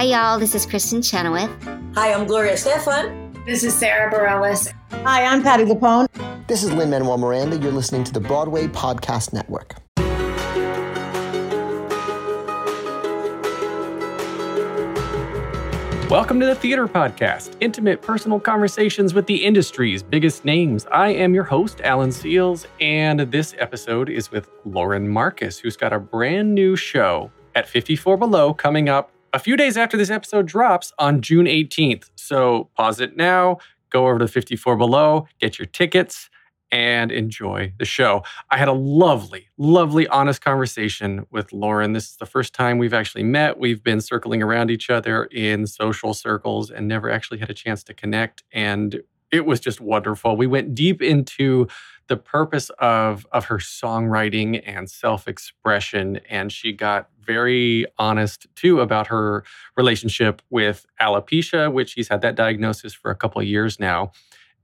Hi, y'all. This is Kristin Chenoweth. Hi, I'm Gloria Estefan. This is Sara Bareilles. Hi, I'm Patty LuPone. This is Lin-Manuel Miranda. You're listening to the Broadway Podcast Network. Welcome to the Theater Podcast, intimate personal conversations with the industry's biggest names. I am your host, Alan Seales, and this episode is with Lauren Marcus, who's got a brand new show at 54 Below coming up a few days after this episode drops on June 18th. So pause it now, go over to 54 Below, get your tickets and enjoy the show. I had a lovely, lovely, honest conversation with Lauren. This is the first time we've actually met. We've been circling around each other in social circles and never actually had a chance to connect. And it was just wonderful. We went deep into the purpose of, of her songwriting and self expression. And she got very honest too about her relationship with alopecia, which she's had that diagnosis for a couple of years now.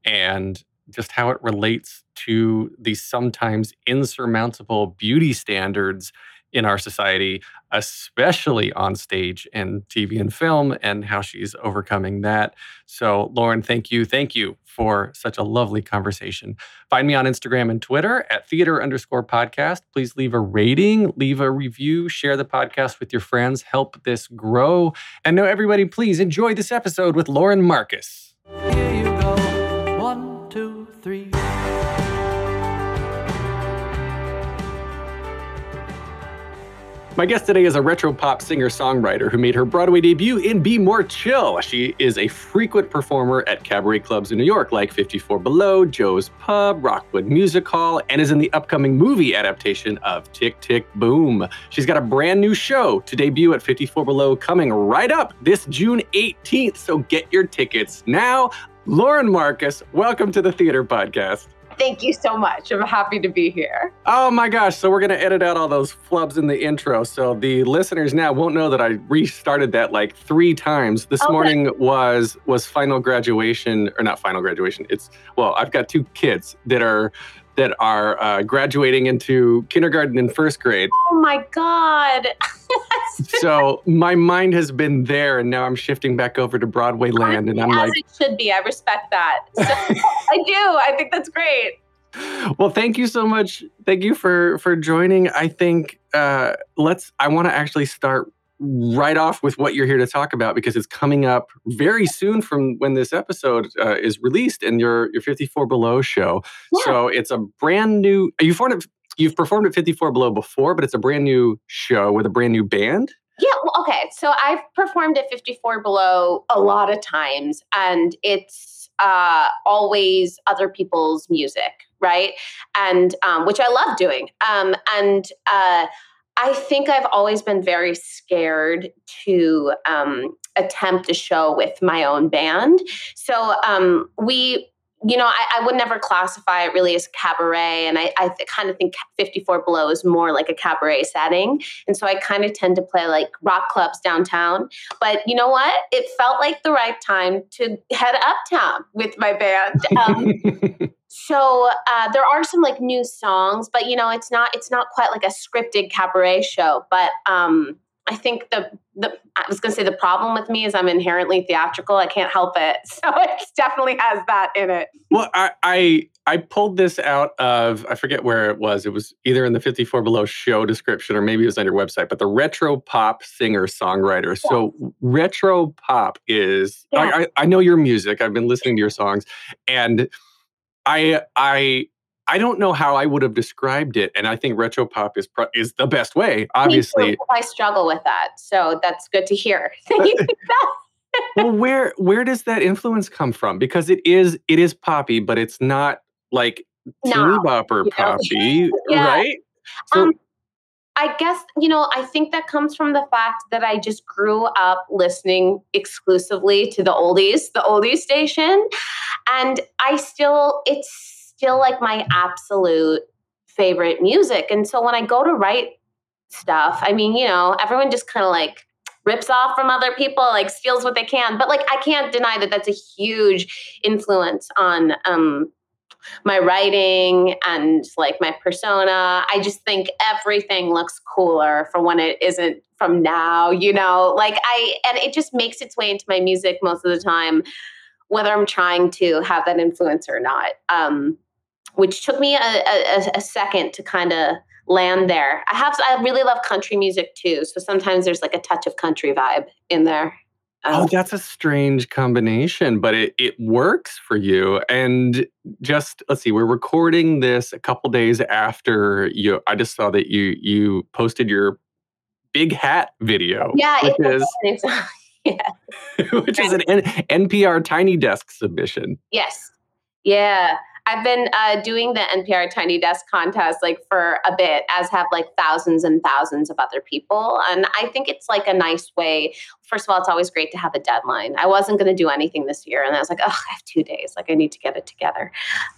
And just how it relates to these sometimes insurmountable beauty standards in our society, especially on stage and TV and film, and how she's overcoming that. So, Lauren, thank you. Thank you for such a lovely conversation. Find me on Instagram and Twitter at theater underscore podcast. Please leave a rating, leave a review, share the podcast with your friends, help this grow. And know everybody, please enjoy this episode with Lauren Marcus. Here you go. One, two, three. My guest today is a retro pop singer songwriter who made her Broadway debut in Be More Chill. She is a frequent performer at cabaret clubs in New York like 54 Below, Joe's Pub, Rockwood Music Hall, and is in the upcoming movie adaptation of Tick Tick Boom. She's got a brand new show to debut at 54 Below coming right up this June 18th, so get your tickets now. Lauren Marcus, welcome to the Theater Podcast. Thank you so much. I'm happy to be here. Oh my gosh. So we're going to edit out all those flubs in the intro. So the listeners now won't know that I restarted that like three times. This Okay. morning was was final graduation or not final graduation. It's well, I've got two kids that are that are uh, graduating into kindergarten and first grade. Oh my God. So my mind has been there and now I'm shifting back over to Broadway land and I'm As like it should be. I respect that. So, I do. I think that's great. well thank you so much thank you for for joining i think uh let's i want to actually start right off with what you're here to talk about because it's coming up very soon from when this episode uh, is released in your your 54 below show Yeah. so it's a brand new you've performed at, you've performed at 54 below before but it's a brand new show with a brand new band Yeah, well, okay. So I've performed at 54 Below a lot of times, and it's uh, always other people's music, right? And um, which I love doing. Um, and uh, I think I've always been very scared to um, attempt a show with my own band. So um, we. You know, I, I would never classify it really as cabaret, and I, I th- kind of think 54 Below is more like a cabaret setting. And so I kind of tend to play like rock clubs downtown. But you know what? It felt like the right time to head uptown with my band. Um, so uh, there are some like new songs, but you know, it's not it's not quite like a scripted cabaret show. But um, I think the the I was gonna say the problem with me is I'm inherently theatrical. I can't help it. So it definitely has that in it. Well, I, I I pulled this out of I forget where it was. It was either in the 54 Below show description or maybe it was on your website. But the retro pop singer songwriter. So retro pop is Yeah. I, I I know your music. I've been listening to your songs, and I I I don't know how I would have described it. And I think retro pop is pro- is the best way. Obviously, I struggle with that. So that's good to hear. Thank you. well, where where does that influence come from? Because it is it is poppy, but it's not like No, you poppy, Yeah. right? So, Um, I guess, you know, I think that comes from the fact that I just grew up listening exclusively to the oldies, the oldies station. And I still, it's still like my absolute favorite music. And so when I go to write stuff, I mean, you know, everyone just kind of like rips off from other people, like steals what they can. But like, I can't deny that that's a huge influence on, um, my writing and like my persona. I just think everything looks cooler for when it isn't from now, you know? Like I and it just makes its way into my music most of the time whether I'm trying to have that influence or not. Um which took me a, a, a second to kind of land there. I have I really love country music too, so sometimes there's like a touch of country vibe in there. Oh, Um, that's a strange combination, but it, it works for you. And just let's see, we're recording this a couple days after you. I just saw that you you posted your big hat video, yeah, which it's, is it's which is an N- NPR Tiny Desk submission. Yes. Yeah. I've been uh, doing the NPR Tiny Desk contest like for a bit, as have like thousands and thousands of other people. And I think it's like a nice way. First of all, it's always great to have a deadline. I wasn't going to do anything this year, and I was like, oh, I have two days. Like, I need to get it together.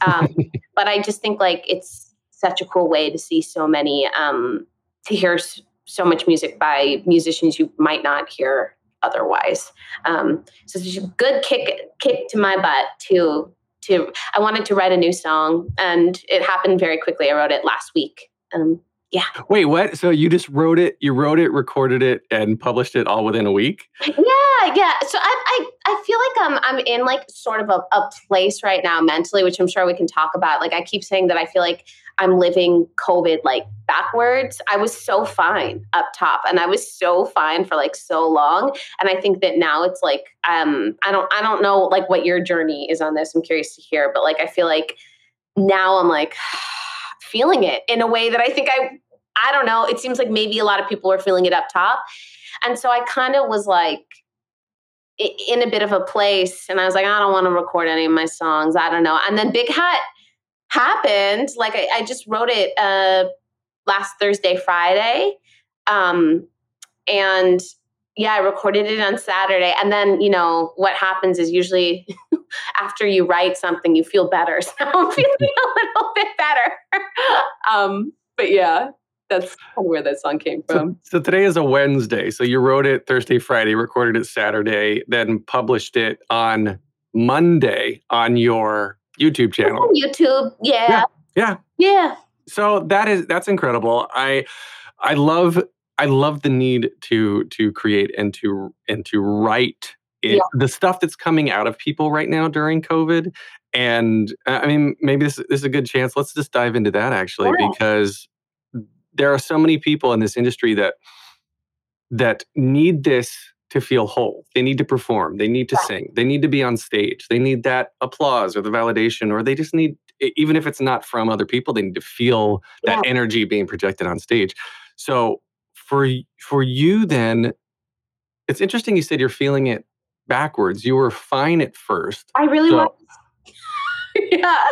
Um, but I just think like it's such a cool way to see so many, um, to hear so much music by musicians you might not hear otherwise. Um, so it's a good kick kick to my butt to to I wanted to write a new song and it happened very quickly. I wrote it last week. Um, yeah. Wait, what? So you just wrote it, you wrote it, recorded it, and published it all within a week? yeah, yeah. So I, I, I feel like I'm, I'm in like sort of a, a place right now mentally, which I'm sure we can talk about. Like I keep saying that I feel like I'm living COVID like backwards. I was so fine up top, and I was so fine for like so long. And I think that now it's like, um, I don't, I don't know like what your journey is on this. I'm curious to hear, but like I feel like now I'm like feeling it in a way that I think I, I don't know. It seems like maybe a lot of people are feeling it up top. And so I kind of was like in a bit of a place and I was like, I don't want to record any of my songs. I don't know. And then Big Hat happened. Like I, I just wrote it uh last Thursday, Friday. Um and yeah, I recorded it on Saturday. And then, you know, what happens is usually after you write something, you feel better. So I'm feeling a little bit better. um, but yeah, that's kind of where that song came So, from. so today is a Wednesday. So you wrote it Thursday, Friday, recorded it Saturday, then published it on Monday on your YouTube channel. YouTube, yeah. Yeah. Yeah. So that is that's incredible. I I love I love the need to to create and to and to write it, Yeah. the stuff that's coming out of people right now during COVID. And I mean, maybe this, this is a good chance. Let's just dive into that actually, Sure. because there are so many people in this industry that that need this to feel whole. They need to perform. They need to Yeah. sing. They need to be on stage. They need that applause or the validation, or they just need, even if it's not from other people, they need to feel that energy being projected on stage. So for for you, then, it's interesting. You said you're feeling it backwards. You were fine at first, I really So- want Yeah.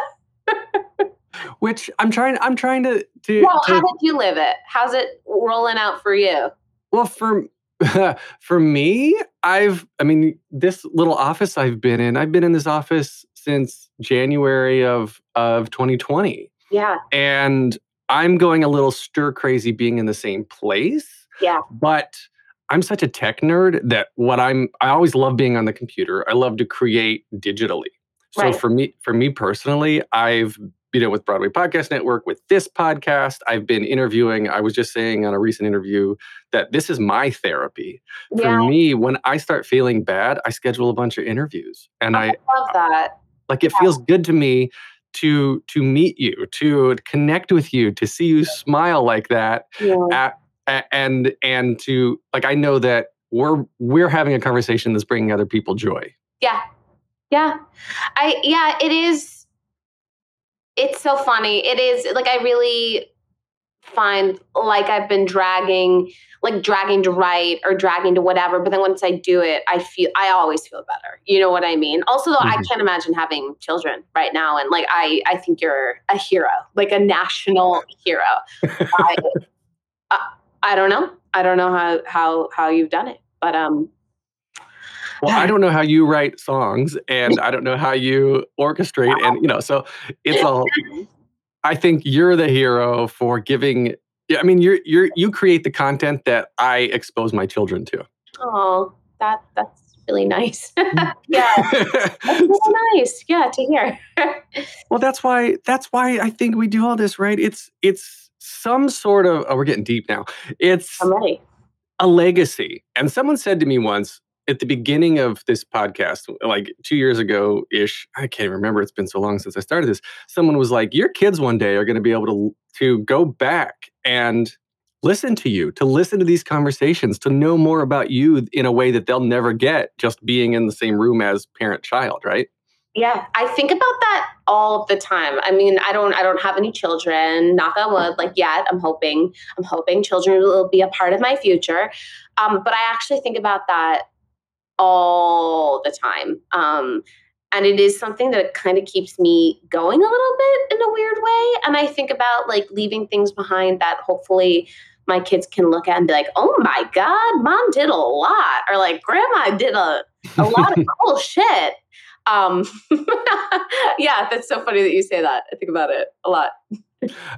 which I'm trying. I'm trying to to, Well, to how did you live it? How's it rolling out for you? Well, for for me, I've I mean, this little office I've been in, I've been in this office since January of of 2020. Yeah. And I'm going a little stir crazy being in the same place. Yeah. But I'm such a tech nerd that what I'm I always love being on the computer. I love to create digitally. So Right. for me for me personally, I've you know with Broadway Podcast Network with this podcast, I've been interviewing. I was just saying on a recent interview that this is my therapy. For me, when I start feeling bad, I schedule a bunch of interviews. And I love that. like it feels good to me to to meet you, to connect with you, to see you smile like that Yeah. at, and and to like I know that we're we're having a conversation that's bringing other people joy. Yeah. Yeah. I yeah, it is it's so funny. It is like I really find like I've been dragging like dragging to write or dragging to whatever, but then once I do it, I feel I always feel better. You know what I mean? Also though I Mhm. can't imagine having children right now and like I I think you're a hero, like a national hero. I, I I don't know. I don't know how how how you've done it. But um Well, I don't know how you write songs, and I don't know how you orchestrate, and you know, so it's all. I think you're the hero for giving. Yeah, I mean, you're you're you create the content that I expose my children to. Oh, that that's really nice. Mm. yeah, that's really nice. Yeah, to hear. well, that's why that's why I think we do all this, right? It's it's some sort of. Oh, we're getting deep now. It's a legacy. And someone said to me once at the beginning of this podcast, like two years ago ish, I can't remember. It's been so long since I started this. Someone was like, Your kids one day are going to be able to, to go back and listen to you, to listen to these conversations, to know more about you in a way that they'll never get just being in the same room as parent child, right? Yeah, I think about that all the time. I mean, I don't I don't have any children, knock on wood, like yet. I'm hoping I'm hoping children will be a part of my future. Um, but I actually think about that all the time. Um, and it is something that kind of keeps me going a little bit in a weird way. And I think about like leaving things behind that hopefully my kids can look at and be like, oh my God, mom did a lot. Or like, grandma did a, a lot of cool shit. Um, yeah, that's so funny that you say that. I think about it a lot.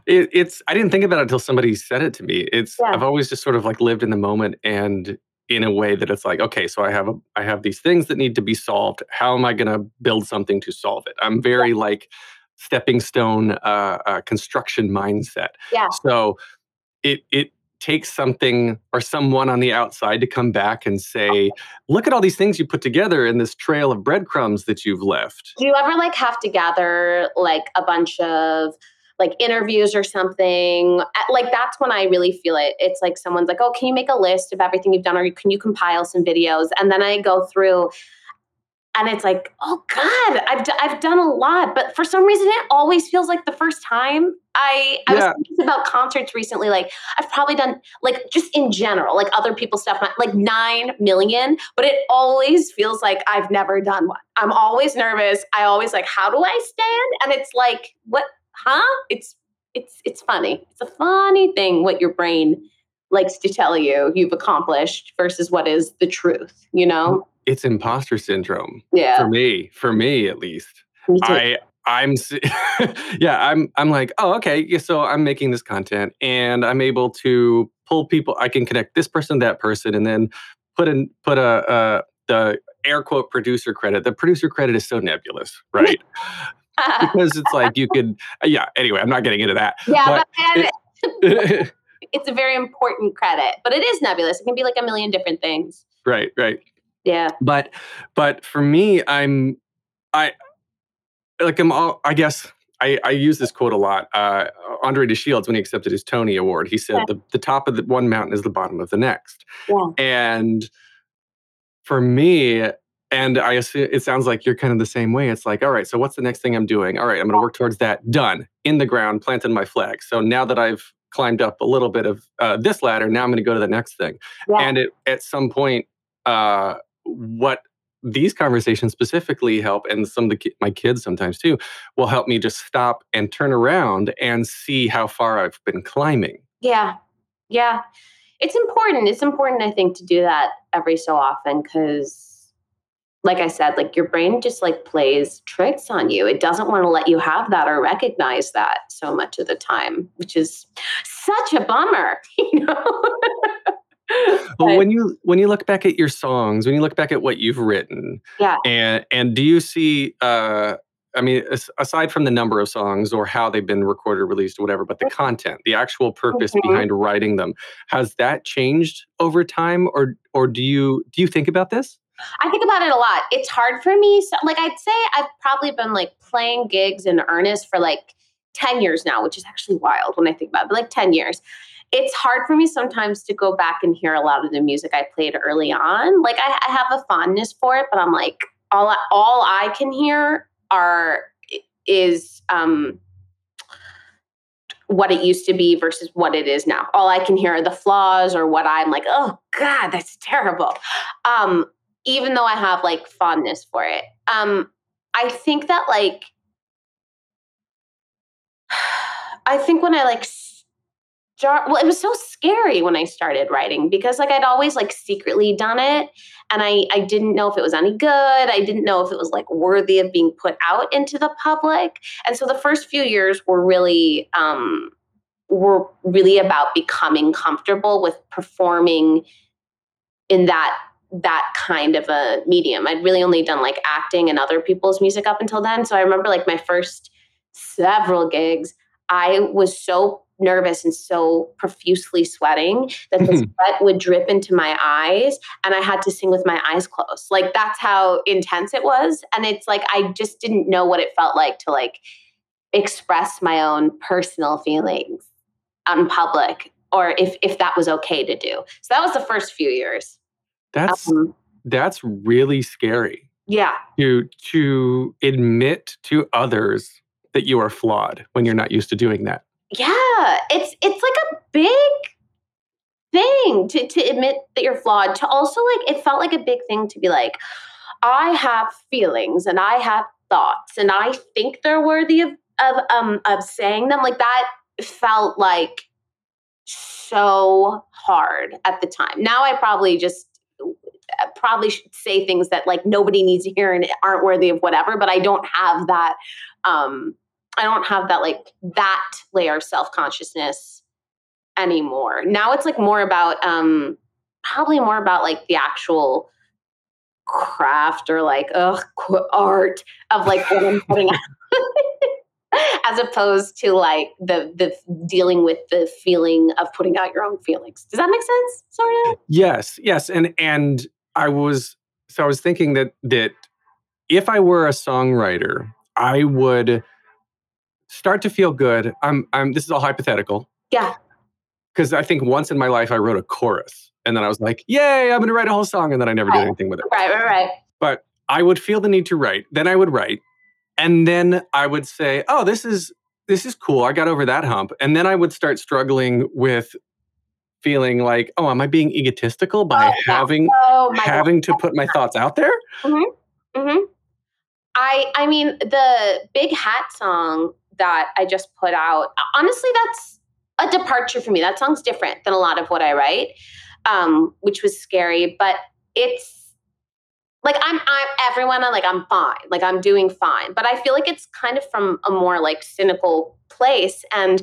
It, it's I didn't think about it until somebody said it to me. It's Yeah. I've always just sort of like lived in the moment and in a way that it's like okay, so I have a I have these things that need to be solved. How am I going to build something to solve it? I'm very like stepping stone uh, uh, construction mindset. Yeah. So it it takes something or someone on the outside to come back and say, look at all these things you put together in this trail of breadcrumbs that you've left. Do you ever like have to gather like a bunch of like interviews or something? Like that's when I really feel it. It's like someone's like, "Oh, can you make a list of everything you've done or can you compile some videos?" And then I go through and it's like, "Oh god, I've d- I've done a lot." But for some reason it always feels like the first time. I I was thinking about concerts recently like I've probably done like just in general, like other people's stuff, like 9 million, but it always feels like I've never done one. I'm always nervous. I always like, how do I stand? And it's like, what, huh? It's, it's, it's funny. It's a funny thing what your brain likes to tell you you've accomplished versus what is the truth, you know? It's imposter syndrome Yeah. for me, for me at least. me. I I'm yeah, I'm I'm like, oh, okay, so I'm making this content and I'm able to pull people I can connect this person to that person and then put in put a uh the air quote producer credit. The producer credit is so nebulous, right? Because it's like you could yeah, anyway, I'm not getting into that. yeah, but but, and it's a very important credit, but it is nebulous. It can be like a million different things. right, right. Yeah. but but for me i'm i like i'm all i guess i i use this quote a lot uh andre de shields when he accepted his tony award he said Yeah. the, the top of the one mountain is the bottom of the next Yeah. and for me and i assume it sounds like you're kind of the same way it's like all right so what's the next thing i'm doing all right i'm going to work towards that done in the ground planted my flag so now that i've climbed up a little bit of uh, this ladder now i'm going to go to the next thing Yeah. and it, at some point uh, what these conversations specifically help and some of the ki- my kids sometimes too will help me just stop and turn around and see how far i've been climbing Yeah. Yeah. It's important. It's important, I think, to do that every so often because, like I said, like your brain just like plays tricks on you. It doesn't want to let you have that or recognize that so much of the time, which is such a bummer, you know? Well, But- when you when you look back at your songs, when you look back at what you've written, Yeah. and and do you see? Uh, I mean, aside from the number of songs or how they've been recorded, released, or whatever, but the content, the actual purpose Mhm. behind writing them, has that changed over time, or or do you do you think about this? I think about it a lot. It's hard for me. So, like, I'd say I've probably been like playing gigs in earnest for like 10 years now, which is actually wild when I think about it, like 10 years. It's hard for me sometimes to go back and hear a lot of the music I played early on. Like, I, I have a fondness for it, but I'm like, all I, all I can hear are is um what it used to be versus what it is now. All I can hear are the flaws or what I'm like, oh God, that's terrible. Um, even though I have like fondness for it. Um, I think that like I think when I like start well, it was so scary when I started writing because like I'd always like secretly done it and I I didn't know if it was any good. I didn't know if it was like worthy of being put out into the public. And so the first few years were really um were really about becoming comfortable with performing in that that kind of a medium. I'd really only done like acting and other people's music up until then. So I remember like my first several gigs, I was so nervous and so profusely sweating that the mm-hmm. sweat would drip into my eyes and I had to sing with my eyes closed. Like that's how intense it was. And it's like I just didn't know what it felt like to like express my own personal feelings on public or if if that was okay to do. So that was the first few years. That's Um, that's really scary yeah. to to admit to others that you are flawed when you're not used to doing that. Yeah. It's it's like a big thing to to admit that you're flawed. To also like it felt like a big thing to be like, I have feelings and I have thoughts and I think they're worthy of of um of saying them. Like that felt like so hard at the time. Now I probably just probably should say things that like nobody needs to hear and aren't worthy of whatever, but I don't have that um I don't have that like that layer of self-consciousness anymore. Now it's like more about um probably more about like the actual craft or like ugh art of like what I'm putting out. As opposed to like the the dealing with the feeling of putting out your own feelings. Does that make sense? Sort of. Yes, yes, and and I was so I was thinking that that if I were a songwriter, I would start to feel good. I'm I'm this is all hypothetical Yeah. because I think once in my life I wrote a chorus and then I was like, "Yay, I'm going to write a whole song," and then I never did anything with it. Right. Right. Right. But I would feel the need to write. Then I would write, and then I would say, "Oh, this is this is cool. I got over that hump." And then I would start struggling with feeling like, "Oh, am I being egotistical by Oh, having Oh my God. having to put my thoughts out there?" hmm I I mean the big hat song that I just put out. Honestly, that's a departure for me. That song's different than a lot of what I write, um, which was scary. But it's like I'm I'm everyone. I'm like I'm fine. Like I'm doing fine. But I feel like it's kind of from a more like cynical place and.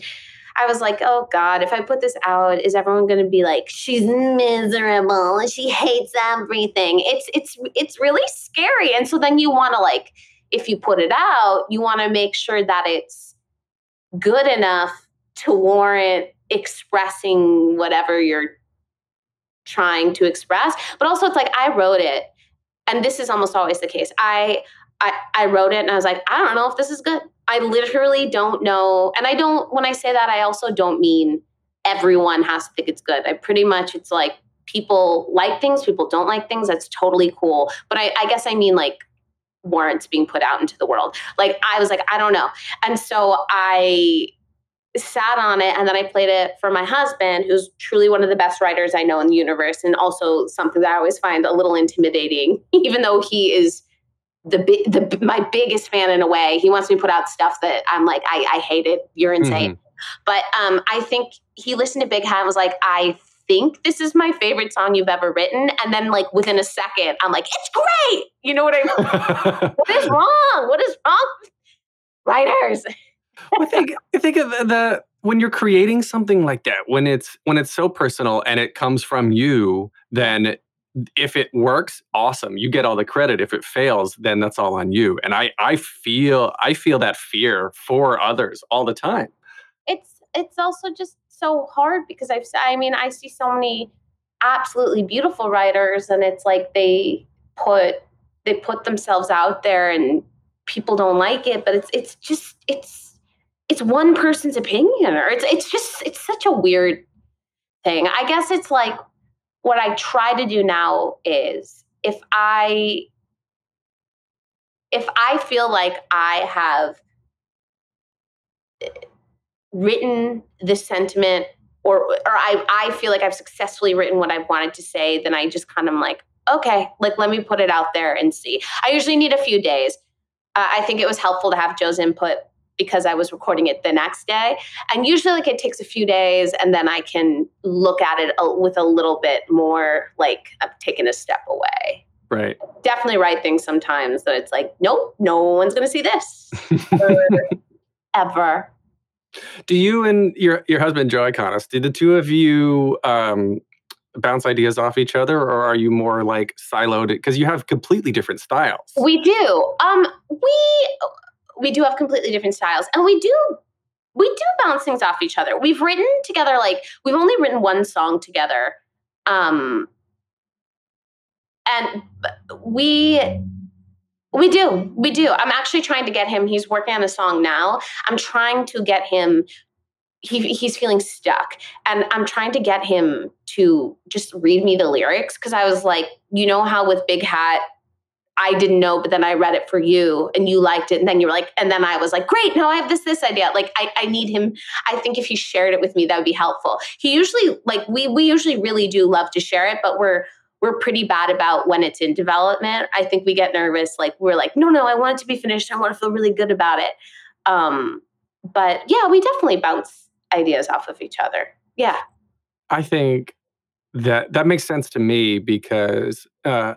I was like, oh God, if I put this out, is everyone gonna be like, she's miserable and she hates everything? It's it's it's really scary. And so then you wanna like, if you put it out, you wanna make sure that it's good enough to warrant expressing whatever you're trying to express. But also it's like I wrote it, and this is almost always the case. I I, I wrote it and I was like, I don't know if this is good. I literally don't know. And I don't, when I say that, I also don't mean everyone has to think it's good. I pretty much, it's like people like things, people don't like things. That's totally cool. But I, I guess I mean like warrants being put out into the world. Like I was like, I don't know. And so I sat on it and then I played it for my husband, who's truly one of the best writers I know in the universe, and also something that I always find a little intimidating, even though he is the the my biggest fan in a way. He wants me to put out stuff that I'm like, I, I hate it. You're insane. But um, I think he listened to Big Hat and was like, I think this is my favorite song you've ever written. And then like within a second, I'm like, it's great. You know what I mean? what is wrong? What is wrong? Writers. I think think of the when you're creating something like that, when it's when it's so personal and it comes from you, then if it works, awesome. You get all the credit. If it fails, then that's all on you. And I I feel I feel that fear for others all the time. it's it's also just so hard because I've i mean I see so many absolutely beautiful writers and it's like they put they put themselves out there and people don't like it but it's it's just it's it's one person's opinion or it's it's just it's such a weird thing. I guess it's like what I try to do now is if I if I feel like I have written this sentiment or or I, I feel like I've successfully written what I've wanted to say, then I just kind of like, okay, like let me put it out there and see. I usually need a few days. Uh, I think it was helpful to have Joe's input because I was recording it the next day. And usually like it takes a few days and then I can look at it a, with a little bit more like I've taken a step away. Right. Definitely write things sometimes that it's like, nope, no one's going to see this ever. Do you and your your husband Joe Iconis, did the two of you um bounce ideas off each other, or are you more like siloed? Because you have completely different styles. We do. Um, we we do have completely different styles, and we do we do bounce things off each other. We've written together like we've only written one song together. Um, and we we do. We do. I'm actually trying to get him. He's working on a song now. I'm trying to get him he, he's feeling stuck and i'm trying to get him to just read me the lyrics because i was like you know how with big hat i didn't know but then i read it for you and you liked it and then you were like and then i was like great now i have this this idea like i, I need him i think if he shared it with me that would be helpful he usually like we we usually really do love to share it but we're we're pretty bad about when it's in development. I think we get nervous. Like we're like, no, no, I want it to be finished. I want to feel really good about it. Um, but yeah, we definitely bounce ideas off of each other. Yeah. I think that that makes sense to me because uh,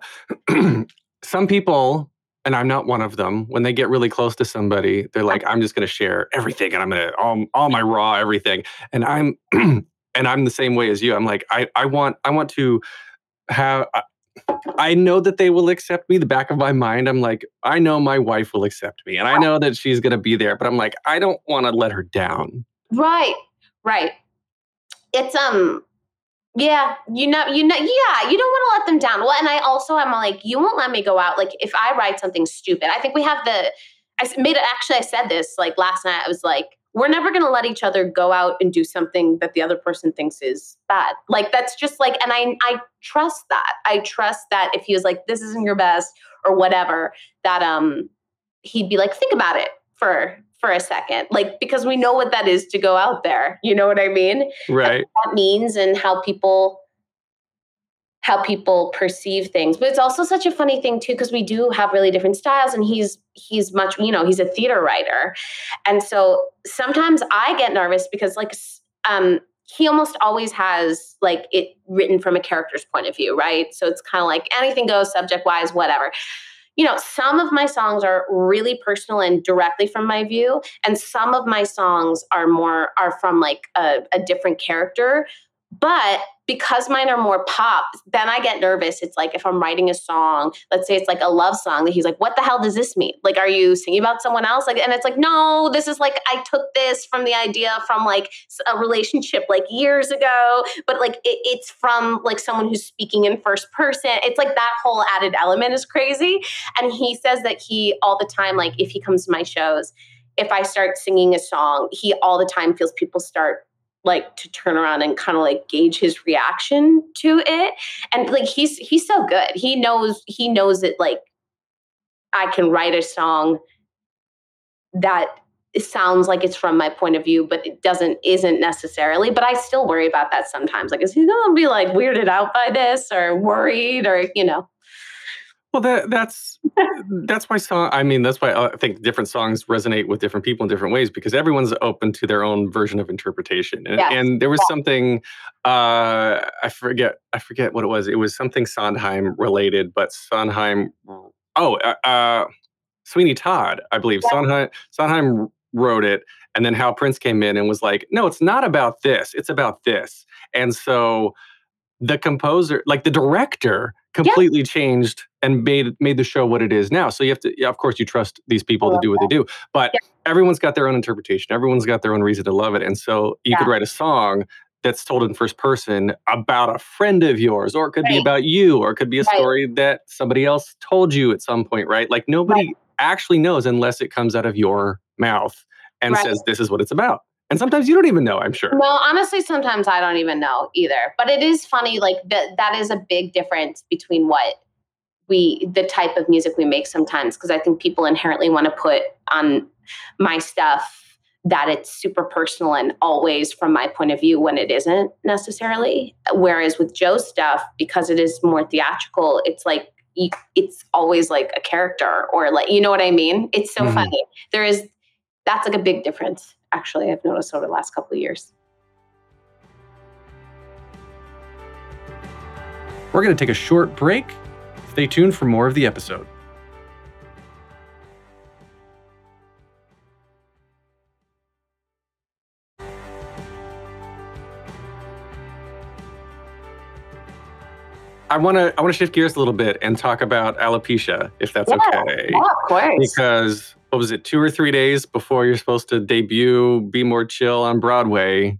some people, and I'm not one of them, when they get really close to somebody, they're like, I'm just going to share everything and I'm going to all, all my raw everything. And I'm and I'm the same way as you. I'm like, I I want I want to have I know that they will accept me. The back of my mind, I'm like, I know my wife will accept me, and I know that she's going to be there. But I'm like, I don't want to let her down. Right, right. It's um, yeah, you know, you know, yeah, you don't want to let them down. Well, and I also am like, you won't let me go out. Like if I write something stupid, I think we have the. I made it. Actually, I said this like last night. I was like, we're never going to let each other go out and do something that the other person thinks is bad. Like that's just like and I I trust that. I trust that if he was like this isn't your best or whatever that um he'd be like think about it for for a second. Like because we know what that is to go out there. You know what I mean? Right. that means and how people how people perceive things but it's also such a funny thing too because we do have really different styles and he's he's much you know he's a theater writer and so sometimes i get nervous because like um he almost always has like it written from a character's point of view right so it's kind of like anything goes subject wise whatever you know some of my songs are really personal and directly from my view and some of my songs are more are from like a, a different character but because mine are more pop, then I get nervous. It's like if I'm writing a song, let's say it's like a love song, that he's like, "What the hell does this mean? Like, are you singing about someone else?" Like, and it's like, no, this is like I took this from the idea from like a relationship like years ago, but like it, it's from like someone who's speaking in first person. It's like that whole added element is crazy. And he says that he all the time, like if he comes to my shows, if I start singing a song, he all the time feels people start like to turn around and kind of like gauge his reaction to it. And like he's he's so good. He knows he knows that like i can write a song that sounds like it's from my point of view but it doesn't isn't necessarily but i still worry about that sometimes. Like is he gonna be like weirded out by this or worried or you know well, that that's that's why song. I mean, that's why I think different songs resonate with different people in different ways because everyone's open to their own version of interpretation. And, Yes. and there was something uh, I forget. I forget what it was. It was something Sondheim related, but Sondheim. Oh, uh, uh, Sweeney Todd, I believe. Yeah. Sondheim Sondheim wrote it, and then Hal Prince came in and was like, "No, it's not about this. It's about this." And so the composer, like the director, completely changed and made made the show what it is now. So you have to, yeah, of course, you trust these people to do what they do, but Yeah. everyone's got their own interpretation. Everyone's got their own reason to love it, and so you could write a song that's told in first person about a friend of yours, or it could be about you, or it could be a Right. story that somebody else told you at some point, right? Like nobody actually knows unless it comes out of your mouth and Right. says this is what it's about. And sometimes you don't even know. I'm sure. No, honestly, sometimes I don't even know either. But it is funny, like that that is a big difference between what we the type of music we make sometimes, because I think people inherently want to put on my stuff that it's super personal and always from my point of view when it isn't necessarily. Whereas with Joe's stuff, because it is more theatrical, it's like it's always like a character or like you know what I mean? It's so Mhm. funny. There is that's like a big difference actually I've noticed over the last couple of years. We're going to take a short break. Stay tuned for more of the episode. I want to I want to shift gears a little bit and talk about alopecia, if that's Yeah, okay. Yeah, of course. Because what was it, two or three days before you're supposed to debut Be More Chill on Broadway?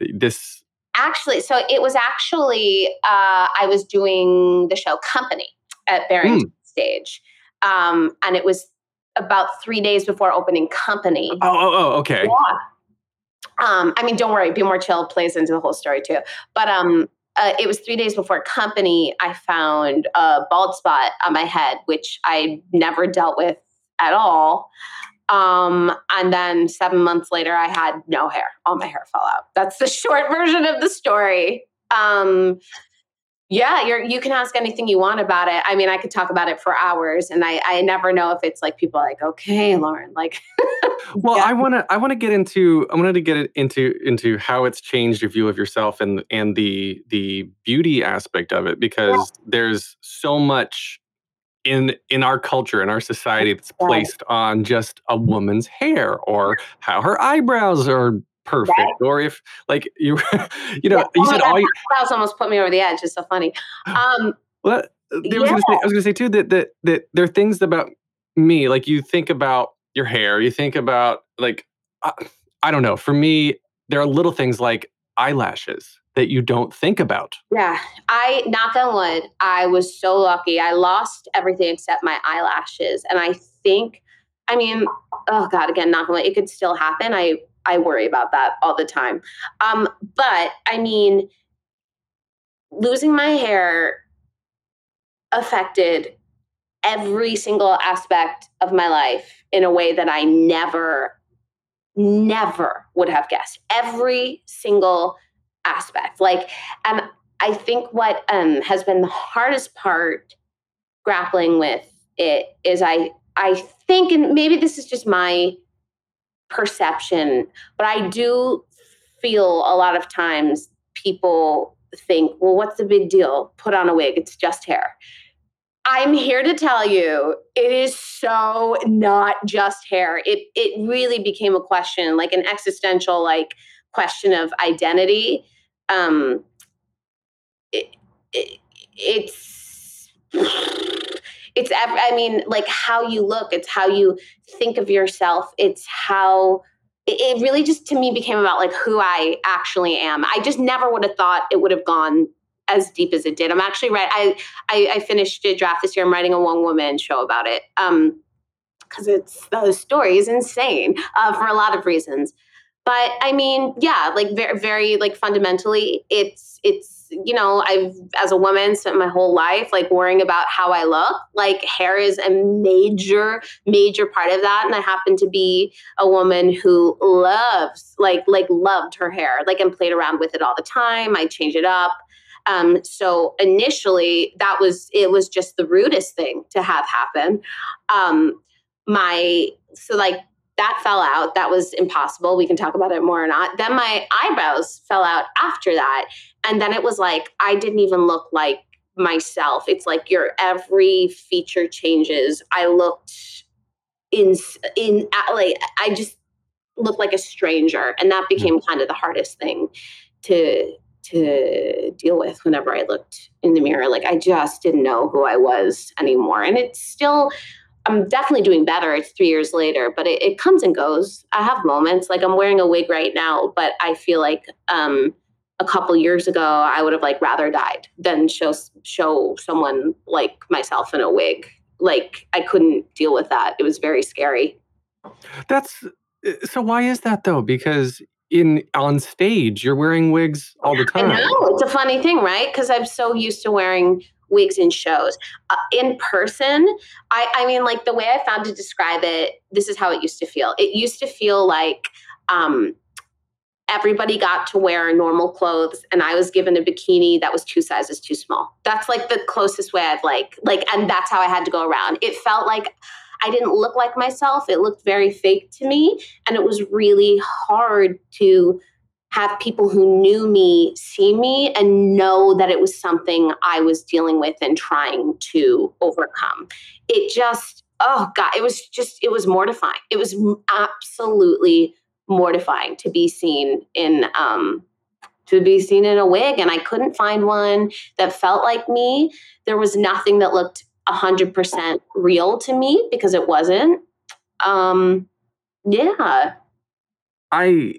This Actually, so it was actually uh, I was doing the show Company at Barrington Stage, um, and it was about three days before opening Company. oh oh oh okay. Yeah. Um, I mean, don't worry, Be More Chill plays into the whole story too. But um, uh, it was three days before company, I found a bald spot on my head, which I never dealt with at all. Um, and then seven months later, I had no hair. All my hair fell out. That's the short version of the story. Um, yeah, you're, you can ask anything you want about it. I mean, I could talk about it for hours, and I, I never know if it's like people are like, okay, Lauren, like, Well, Yeah. I want to I want to get into I wanted to get it into into how it's changed your view of yourself and and the the beauty aspect of it because there's so much in in our culture in our society that's placed on just a woman's hair or how her eyebrows are perfect or if like you you know Yeah. you Oh said God, all you, Klaus almost put me over the edge. It's so funny. Um, well, there was gonna say, I was going to say too that, that that there are things about me like you think about your hair, you think about like I, I don't know. For me, there are little things like eyelashes that you don't think about. Yeah, I knock on wood. I was so lucky. I lost everything except my eyelashes, and I think, I mean, oh god, again, knock on wood. It could still happen. I I worry about that all the time. Um, but I mean, losing my hair affected every single aspect of my life in a way that I never, never would have guessed. Every single aspect, like and I think what um, has been the hardest part grappling with it is I I think, and maybe this is just my perception, but I do feel a lot of times people think, well, what's the big deal? Put on a wig, it's just hair. I'm here to tell you it is so not just hair. It it really became a question, like an existential like question of identity. Um it, it, it's it's i mean like how you look it's how you think of yourself it's how it, really just to me became about like who i actually am. I just never would have thought it would have gone as deep as it did. I'm actually right i i, I finished a draft this year i'm writing a one woman show about it um because it's the story is insane uh, for a lot of reasons but i mean yeah like very very like fundamentally it's it's you know i've as a woman spent my whole life like worrying about how i look. Like hair is a major major part of that and i happen to be a woman who loves like like loved her hair. Like and played around with it all the time. I change it up. Um, so initially that was it was just the rudest thing to have happen. Um, my so like that fell out. That was impossible. We can talk about it more or not. Then my eyebrows fell out after that. And then it was like, I didn't even look like myself. It's like your every feature changes. I looked in, in, like, I just looked like a stranger. And that mm-hmm. became kind of the hardest thing to, to deal with whenever I looked in the mirror. Like, I just didn't know who I was anymore. And it's still, I'm definitely doing better. It's three years later, but it, it comes and goes. I have moments like I'm wearing a wig right now, but I feel like um, a couple years ago I would have like rather died than show show someone like myself in a wig. Like I couldn't deal with that. It was very scary. That's uh, so why is that though? Because in on stage you're wearing wigs all the time. I know it's a funny thing, right? Because I'm so used to wearing wigs and shows. Uh, in person, I, I mean, like the way I found to describe it, this is how it used to feel. It used to feel like um, everybody got to wear normal clothes, and I was given a bikini that was two sizes too small. That's like the closest way I've like like, and that's how I had to go around. It felt like. I didn't look like myself. It looked very fake to me. And it was really hard to have people who knew me see me and know that it was something I was dealing with and trying to overcome. It just, oh God, it was just, it was mortifying. It was absolutely mortifying to be seen in, um, to be seen in a wig and I couldn't find one that felt like me. There was nothing that looked 100% real to me because it wasn't. Um yeah. I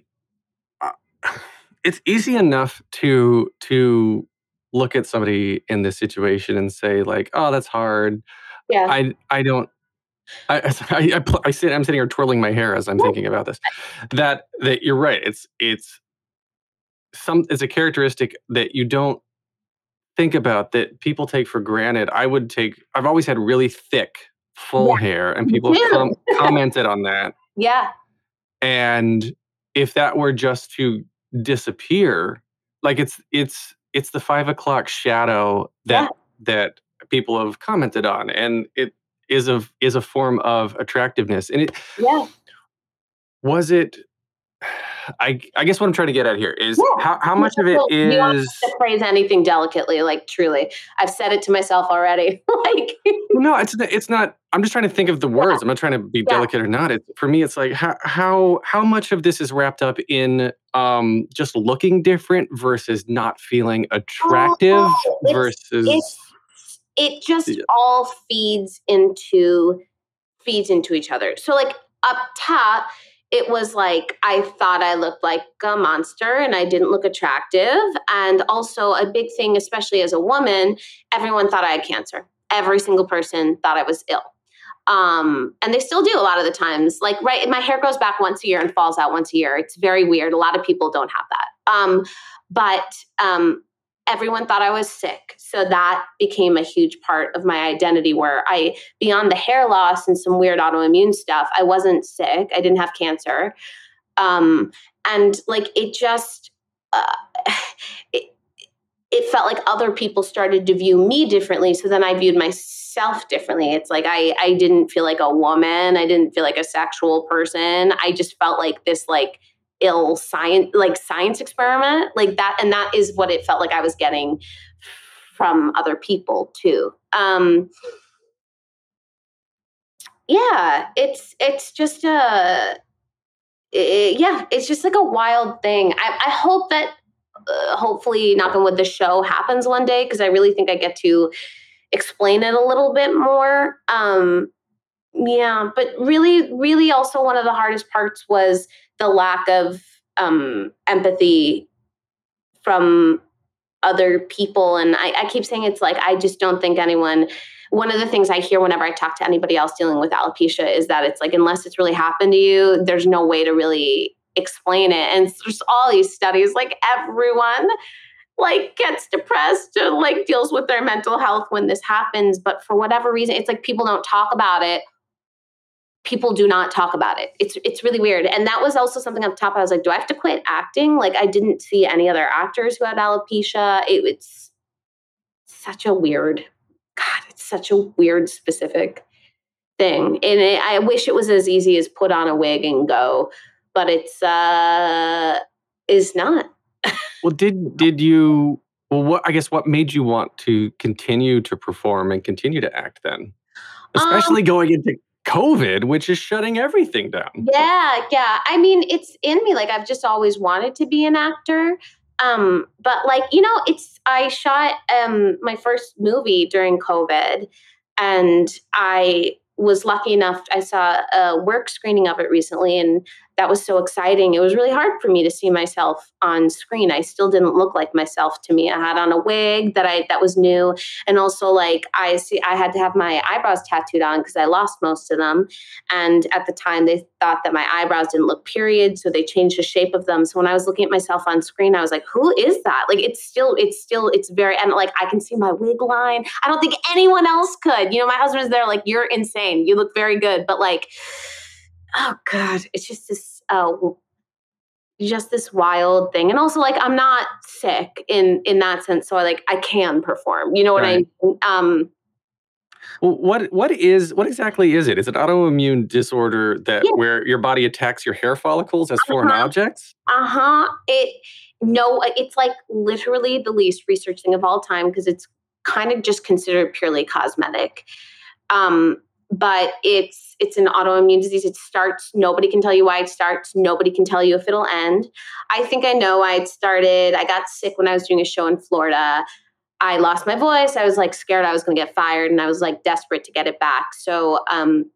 it's easy enough to to look at somebody in this situation and say like, "Oh, that's hard." Yeah. I I don't I, I, I, I sit, I'm sitting here twirling my hair as I'm thinking about this. That that you're right. It's it's some it's a characteristic that you don't think about that people take for granted. I would take I've always had really thick full Yeah. hair and people com- commented on that yeah. and if that were just to disappear like it's it's it's the five o'clock shadow that that people have commented on and it is a is a form of attractiveness and it Yeah. was it i i guess what i'm trying to get at here is Yeah. how, how much of it is you don't is To phrase anything delicately, like truly. I've said it to myself already. like no it's not- it's not i'm just trying to think of the words i'm not trying to be Yeah. delicate or not it's for me it's like how how how much of this is wrapped up in um just looking different versus not feeling attractive Oh, it's- versus it's it just Yeah. all feeds into feeds into each other. So like up top, it was like I thought I looked like a monster and I didn't look attractive. And also a big thing, especially as a woman, everyone thought I had cancer. Every single person thought I was ill. Um, and they still do a lot of the times. Like, right, my hair grows back once a year and falls out once a year. It's very weird. A lot of people don't have that. Um, but um, everyone thought I was sick. So that became a huge part of my identity where I, beyond the hair loss and some weird autoimmune stuff, I wasn't sick. I didn't have cancer. Um, and like it just, uh, it, it felt like other people started to view me differently. So then I viewed myself differently. It's like I, I didn't feel like a woman. I didn't feel like a sexual person. I just felt like this, like, ill science like science experiment like that and that is what it felt like i was getting from other people too. Um yeah it's it's just a i- yeah it's just like a wild thing. I, I hope that uh, hopefully knock wood the show happens one day because i really think i get to explain it a little bit more. Um yeah but really really also one of the hardest parts was the lack of um, empathy from other people. And I, I keep saying it's like, I just don't think anyone, one of the things I hear whenever I talk to anybody else dealing with alopecia is that it's like, unless it's really happened to you, there's no way to really explain it. And there's all these studies, like everyone like gets depressed or like deals with their mental health when this happens. But for whatever reason, it's like people don't talk about it people do not talk about it. It's it's really weird. And that was also something up top. I was like, do I have to quit acting? Like I didn't see any other actors who had alopecia. It, it's such a weird, God, it's such a weird specific thing. And it, I wish it was as easy as put on a wig and go, but it's uh is not. well did did you well what i guess what made you want to continue to perform and continue to act then especially going into covid which is shutting everything down Yeah, yeah. I mean, it's in me. Like I've just always wanted to be an actor. Um, but like, you know, it's I shot um my first movie during COVID and I was lucky enough I saw a work screening of it recently and that was so exciting. It was really hard for me to see myself on screen. I still didn't look like myself to me. I had on a wig that I that was new and also like I see I had to have my eyebrows tattooed on because I lost most of them. And at the time they thought that my eyebrows didn't look period, so they changed the shape of them. So when I was looking at myself on screen, I was like, who is that? Like it's still it's still it's very and like I can see my wig line. I don't think anyone else could. You know, my husband's there like you're insane. You look very good, but like oh god, it's just this uh just this wild thing and also like i'm not sick in in that sense so i like i can perform you know what Right. i mean um well, what what is what exactly is it is it autoimmune disorder that Yeah. where your body attacks your hair follicles as foreign Uh-huh. objects uh-huh it no it's like literally the least researched thing of all time because it's kind of just considered purely cosmetic um but it's it's an autoimmune disease. It starts. Nobody can tell you why it starts. Nobody can tell you if it'll end. I think I know why it started. I got sick when I was doing a show in Florida. I lost my voice. I was like scared I was going to get fired, and I was like desperate to get it back. So um,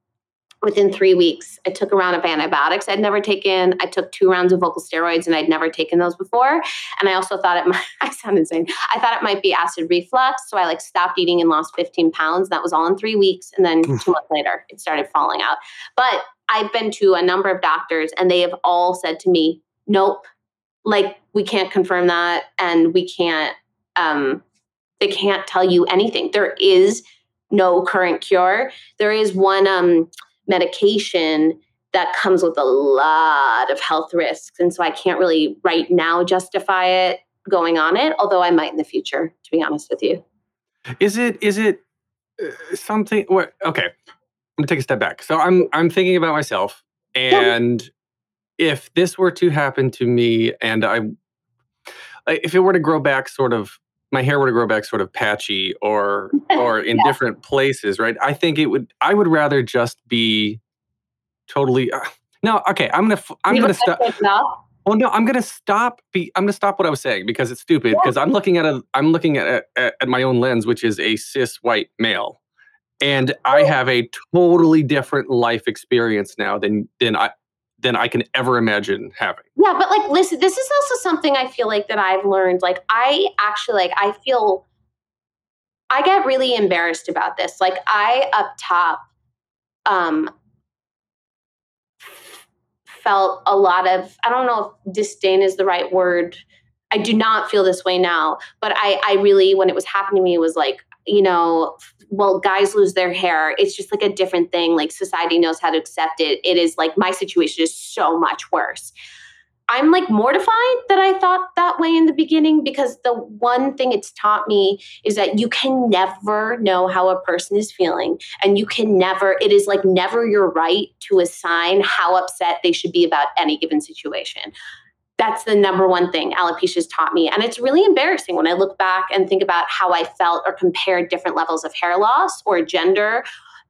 within three weeks, I took a round of antibiotics I'd never taken. I took two rounds of vocal steroids and I'd never taken those before. And I also thought it might, I sound insane. I thought it might be acid reflux. So I like stopped eating and lost 15 pounds. That was all in three weeks. And then two months later, it started falling out. But I've been to a number of doctors and they have all said to me, nope, like we can't confirm that. And we can't, um, they can't tell you anything. There is no current cure. There is one, um, medication that comes with a lot of health risks. And so I can't really right now justify it going on it, although I might in the future, to be honest with you. Is it is it uh, something what okay. I'm gonna take a step back. So I'm I'm thinking about myself and yeah. if this were to happen to me and I if it were to grow back sort of my hair were to grow back sort of patchy or or in yeah. different places, right? I think it would. I would rather just be totally. Uh, no, okay. I'm gonna. I'm gonna stop. Well, no, I'm gonna stop. Be, I'm gonna stop what I was saying because it's stupid. Because yeah. I'm looking at a. I'm looking at, at at my own lens, which is a cis white male, and I have a totally different life experience now than than I than I can ever imagine having. Yeah, but like listen, this is also something I feel like that I've learned. Like I actually like I feel I get really embarrassed about this. Like I up top um felt a lot of I don't know if disdain is the right word. I do not feel this way now, but I I really when it was happening to me was like, you know, well, guys lose their hair. It's just like a different thing. Like society knows how to accept it. It is like my situation is so much worse. I'm like mortified that I thought that way in the beginning because the one thing it's taught me is that you can never know how a person is feeling. And you can never, it is like never your right to assign how upset they should be about any given situation that's the number one thing alopecia's taught me. And it's really embarrassing when I look back and think about how I felt or compared different levels of hair loss or gender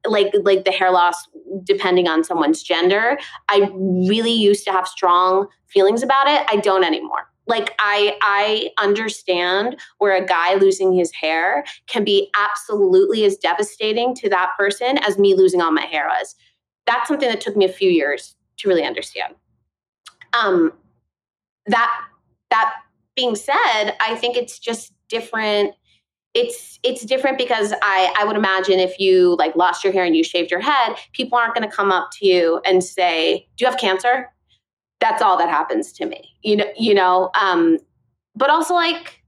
like like the hair loss depending on someone's gender. I really used to have strong feelings about it. I don't anymore. Like i i understand where a guy losing his hair can be absolutely as devastating to that person as me losing all my hair was. That's something that took me a few years to really understand. Um that that being said, I think it's just different. It's it's different because I I would imagine if you like lost your hair and you shaved your head, people aren't going to come up to you and say, "Do you have cancer?" That's all that happens to me. You know, you know. Um, but also like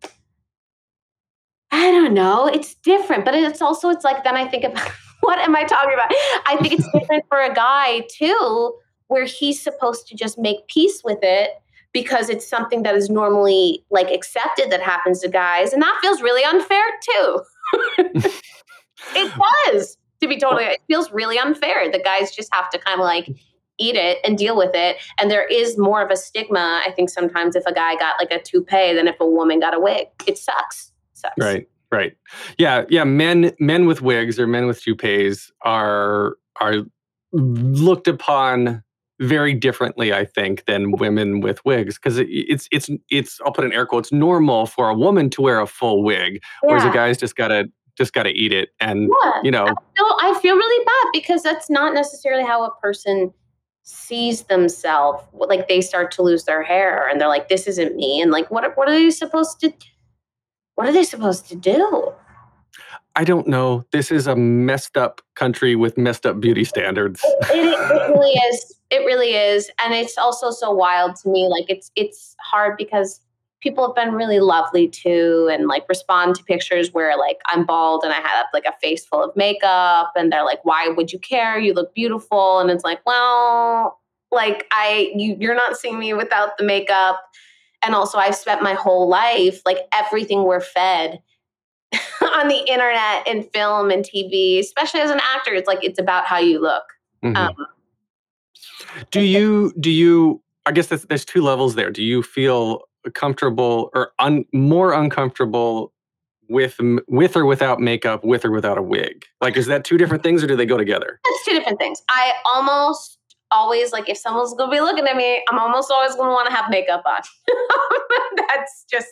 I don't know. It's different, but it's also it's like then I think about what am I talking about? I think it's different for a guy too, where he's supposed to just make peace with it because it's something that is normally like accepted that happens to guys and that feels really unfair too. It does to be totally it feels really unfair the guys just have to kind of like eat it and deal with it and there is more of a stigma i think sometimes if a guy got like a toupee than if a woman got a wig. It sucks. It sucks. Right right. Yeah yeah men men with wigs or men with toupees are are looked upon very differently, I think, than women with wigs because it, it's it's it's I'll put an air quotes normal for a woman to wear a full wig, yeah. whereas a guy's just gotta just gotta eat it, and yeah. you know. I feel, I feel really bad because that's not necessarily how a person sees themselves. Like they start to lose their hair, and they're like, "This isn't me," and like, what what are they supposed to? What are they supposed to do? I don't know. This is a messed up country with messed up beauty standards. It, it, it, really is. It really is, and it's also so wild to me. Like it's it's hard because people have been really lovely too, and like respond to pictures where like I'm bald and I have like a face full of makeup, and they're like, "Why would you care? You look beautiful." And it's like, well, like I you you're not seeing me without the makeup, and also I've spent my whole life like everything we're fed on the internet and film and TV, especially as an actor, it's like it's about how you look. Mm-hmm. Um, do you do you? I guess there's, there's two levels there. Do you feel comfortable or un, more uncomfortable with with or without makeup, with or without a wig? Like, is that two different things, or do they go together? That's two different things. I almost always like if someone's gonna be looking at me, I'm almost always gonna want to have makeup on. That's just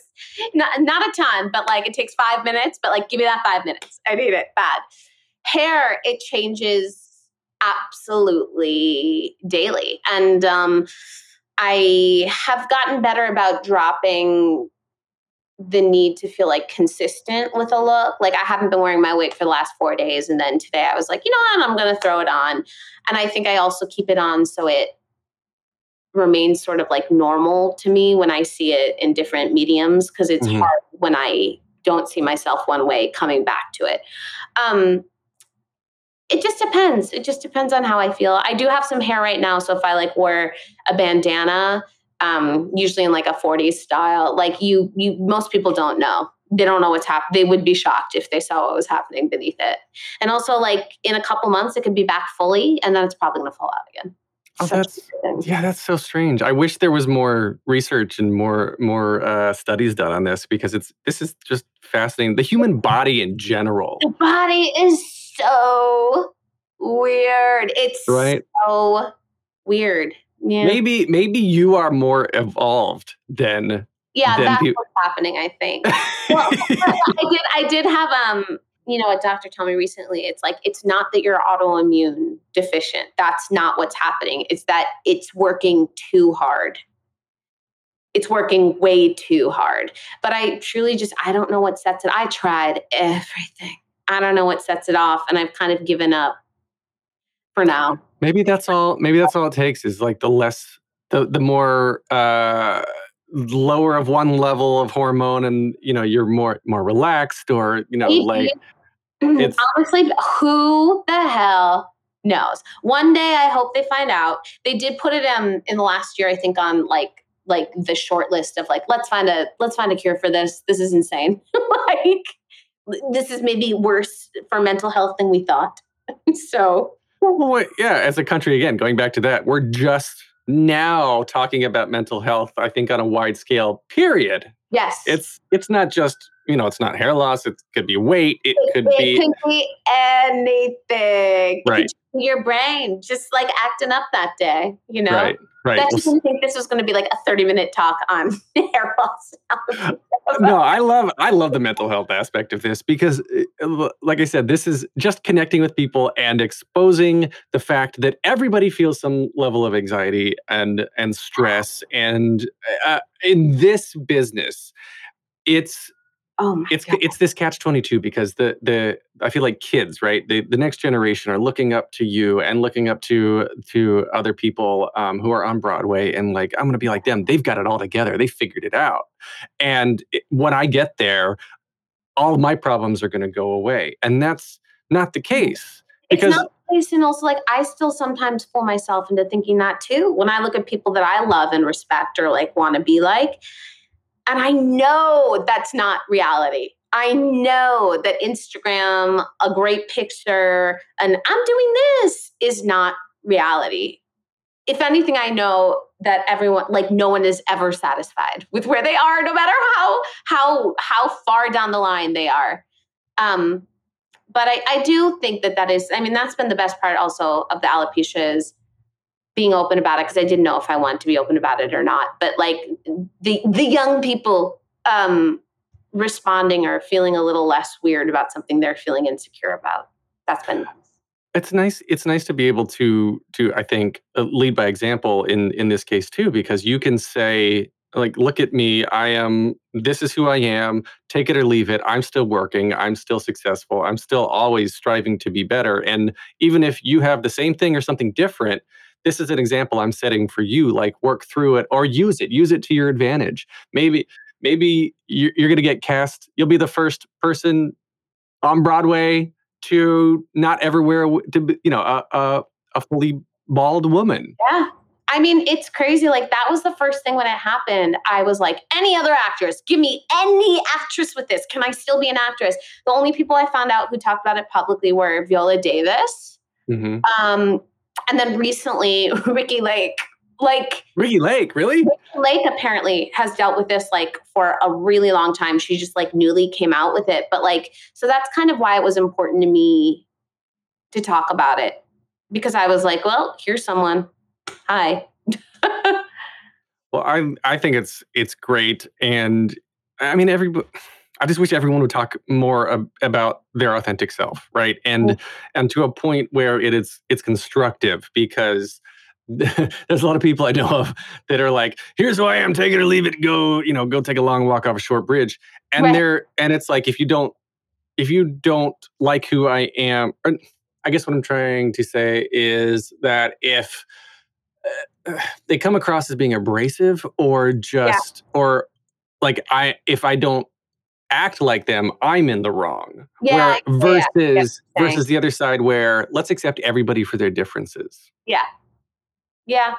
not not a ton, but like it takes five minutes. But like, give me that five minutes. I need it bad. Hair, it changes absolutely daily, and um, I have gotten better about dropping the need to feel like consistent with a look. Like I haven't been wearing my wig for the last four days. And then today I was like, you know what, I'm going to throw it on. And I think I also keep it on so it remains sort of like normal to me when I see it in different mediums because it's Mhm. hard when I don't see myself one way coming back to it. Um, it just depends. It just depends on how I feel. I do have some hair right now, so if I like wore a bandana, um, usually in like a 40s style, like you, you most people don't know. They don't know what's happening. They would be shocked if they saw what was happening beneath it. And also, like in a couple months, it could be back fully, and then it's probably going to fall out again. Oh, Such that's- Yeah, that's so strange. I wish there was more research and more more uh, studies done on this because it's this is just fascinating. The human body in general, The body is so weird. It's right? so weird. Yeah. Maybe maybe you are more evolved than. yeah, then that's peop- what's happening, I think. well, I did I did have um you know a doctor tell me recently it's like it's not that you're autoimmune deficient that's not what's happening it's that it's working too hard it's working way too hard but I truly just I don't know what sets it I tried everything I don't know what sets it off and I've kind of given up for now. Maybe that's all. Maybe that's all it takes is like the less, the the more uh, lower of one level of hormone, and you know you're more more relaxed, or you know like it's- honestly who the hell knows? One day i hope they find out. They did put it um in the last year i think on like like the short list of like let's find a let's find a cure for this. This is insane. Like this is maybe worse for mental health than we thought so Well, yeah, as a country, again, going back to that, we're just now talking about mental health, I think, on a wide scale, period. yes It's it's not just, you know, it's not hair loss, it could be weight, it could it be could be anything Right. Your brain just like acting up that day you know right, right. I didn't think this was going to be like a 30 minute talk on hair loss. no, I love I love the mental health aspect of this because uh, like I said, this is just connecting with people and exposing the fact that everybody feels some level of anxiety and and stress and uh, in this business it's Oh my it's God. it's this catch 22 because the the i feel like kids right? The, the next generation are looking up to you and looking up to to other people um, who are on broadway and like i'm gonna be like them. They've got it all together. They figured it out. And it, when i get there all my problems are gonna go away. And that's not the case it's because and also like I still sometimes fool myself into thinking that too. When I look at people that I love and respect or like want to be like, and I know that's not reality. I know that Instagram, a great picture, and I'm doing this is not reality. If anything, I know that everyone, like no one is ever satisfied with where they are, no matter how how how far down the line they are. Um, but I, I do think that that is i mean that's been the best part also of the alopecia is being open about it because i didn't know if i wanted to be open about it or not but like the the young people um responding or feeling a little less weird about something they're feeling insecure about. That's been it's nice it's nice to be able to to i think uh, lead by example in in this case too because you can say like look at me i am this is who i am take it or leave it i'm still working i'm still successful i'm still always striving to be better and even if you have the same thing or something different this is an example i'm setting for you like work through it or use it use it to your advantage maybe maybe you're, you're going to get cast you'll be the first person on broadway to not ever wear to be, you know a, a a fully bald woman yeah I mean, it's crazy. Like that was the first thing when it happened. I was like, any other actress, give me any actress with this. Can I still be an actress? The only people I found out who talked about it publicly were Viola Davis, hmm um, and then recently Ricki Lake, Like Ricki Lake, really? Lake apparently has dealt with this like for a really long time. She just like newly came out with it. But like, so that's kind of why it was important to me to talk about it because I was like, well, here's someone. Hi. Well, I I think it's it's great, and I mean every. I just wish everyone would talk more ab- about their authentic self, right? And and to a point where it is it's constructive because there's a lot of people I know of that are like, "Here's who I am, take it or leave it, go, you know, go take a long walk off a short bridge," and Right. they're and it's like if you don't if you don't like who I am, or I guess what I'm trying to say is that if uh, they come across as being abrasive or just or like I if I don't act like them, I'm in the wrong. Yeah, Where yeah, yeah, versus versus the other side where let's accept everybody for their differences. Yeah. Yeah.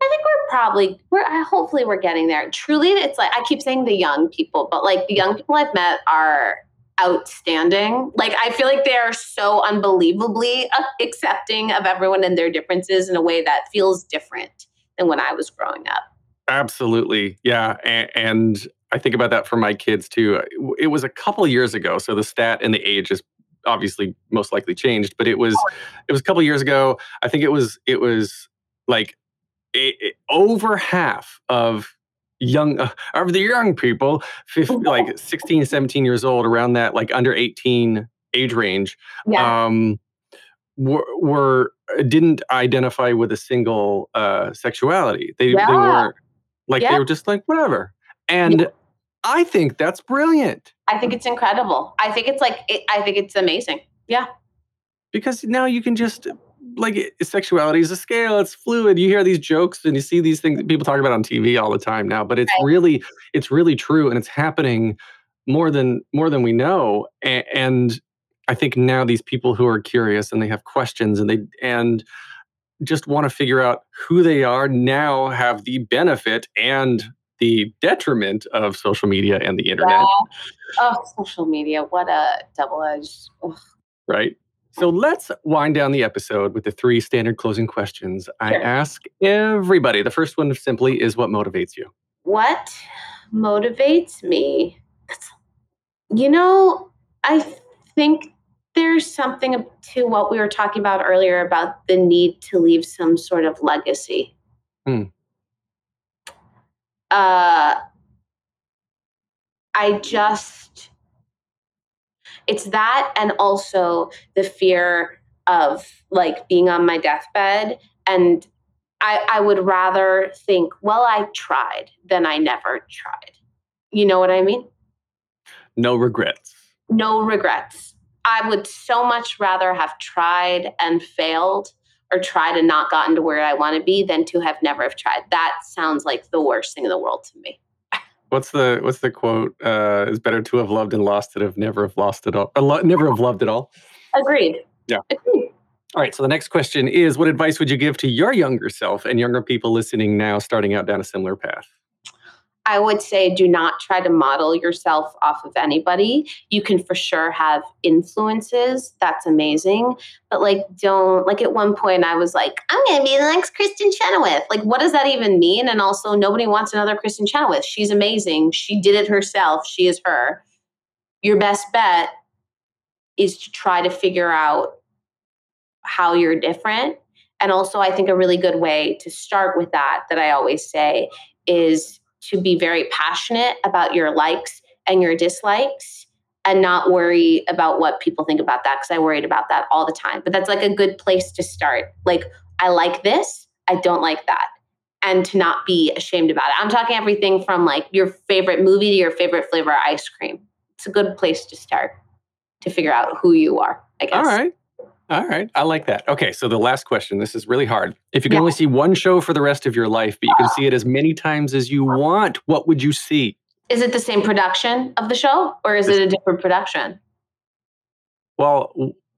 I think we're probably we're I- hopefully we're getting there. Truly it's like I keep saying the young people, but like the young people I've met are outstanding. Like I feel like they're so unbelievably accepting of everyone and their differences in a way that feels different than when I was growing up. Absolutely. Yeah. And, and I think about that for my kids too. It was a couple of years ago. So the stat and the age is obviously most likely changed, but it was it was a couple of years ago. I think it was it was like a, a- over half of young uh, of the young people 50, like 16 17 years old around that like under 18 age range Yeah. um, were, were didn't identify with a single uh, sexuality. They they Yeah. were like Yeah. they were just like whatever. And I think that's brilliant I think it's incredible. I think it's like it, I think it's amazing. Yeah. Because now you can just like sexuality is a scale. It's fluid. You hear these jokes and you see these things that people talk about on TV all the time now. But it's Right. really it's really true and it's happening more than more than we know. And, and I think now these people who are curious and they have questions and they and just want to figure out who they are now have the benefit and the detriment of social media and the internet, Oh, social media, what a double-edged. right? So let's wind down the episode with the three standard closing questions I ask everybody. The first one simply is what motivates you? What motivates me? You know, I think there's something to what we were talking about earlier about the need to leave some sort of legacy. Hmm. Uh, I just, it's that, and also the fear of like being on my deathbed and I, I would rather think, well, I tried than I never tried. You know what I mean? No regrets. No regrets. I would so much rather have tried and failed or tried and not gotten to where I want to be than to have never have tried. That sounds like the worst thing in the world to me. What's the what's the quote? Uh, it's better to have loved and lost than have never have lost it all. Uh, lo- never have loved it all. Agreed. Yeah. Agreed. All right. So the next question is: What advice would you give to your younger self and younger people listening now, starting out down a similar path? I would say do not try to model yourself off of anybody. You can for sure have influences. That's amazing. But like, don't, like at one point I was like, I'm going to be the next Kristin Chenoweth. Like, what does that even mean? And also, nobody wants another Kristin Chenoweth. She's amazing. She did it herself. She is her. Your best bet is to try to figure out how you're different. And also, I think a really good way to start with that, that I always say, is to be very passionate about your likes and your dislikes and not worry about what people think about that because I worried about that all the time. But that's like a good place to start. Like, I like this, I don't like that. And to not be ashamed about it. I'm talking everything from like your favorite movie to your favorite flavor of ice cream. It's a good place to start to figure out who you are, I guess. All right. All right. I like that. Okay. So the last question this is really hard. If you can Yeah. only see one show for the rest of your life, but you can see it as many times as you want, what would you see? Is it the same production of the show or is it a different production? Well,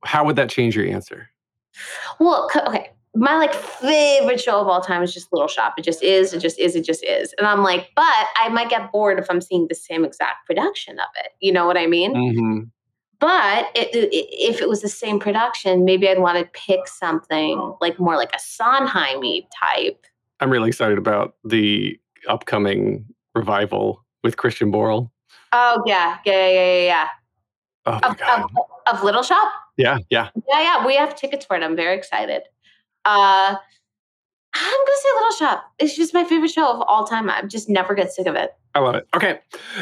how would that change your answer? Well, okay. My like favorite show of all time is just Little Shop. It just is. It just is. It just is. And I'm like, but I might get bored if I'm seeing the same exact production of it. You know what I mean? hmm But it, it, if it was the same production, maybe I'd want to pick something like more like a Sondheim type. I'm really excited about the upcoming revival with Christian Borle. Oh yeah, yeah, yeah, yeah, yeah. Oh Of, of, of Little Shop. Yeah, yeah. Yeah, yeah. We have tickets for it. I'm very excited. Uh, I'm gonna say Little Shop. It's just my favorite show of all time. I just never get sick of it. I love it. Okay.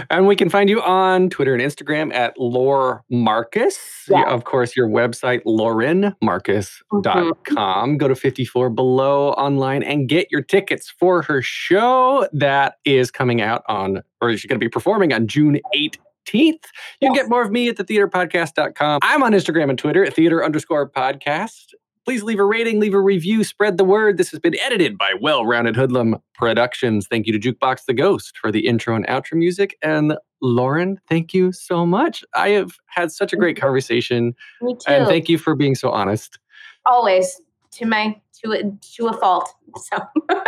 And we can find you on Twitter and Instagram at Lore Marcus. Yeah. Of course, your website, laurenmarcus.com. Go to 54 Below online and get your tickets for her show that is coming out on, or she's going to be performing on June 18th. You can get more of me at thetheaterpodcast.com. I'm on Instagram and Twitter at theater underscore podcast. Please leave a rating, leave a review, spread the word. This has been edited by Well Rounded Hoodlum Productions. Thank you to Jukebox the Ghost for the intro and outro music. And Lauren, thank you so much. I have had such a great mm-hmm. conversation. Me too. And thank you for being so honest. Always to my to a to a fault. So.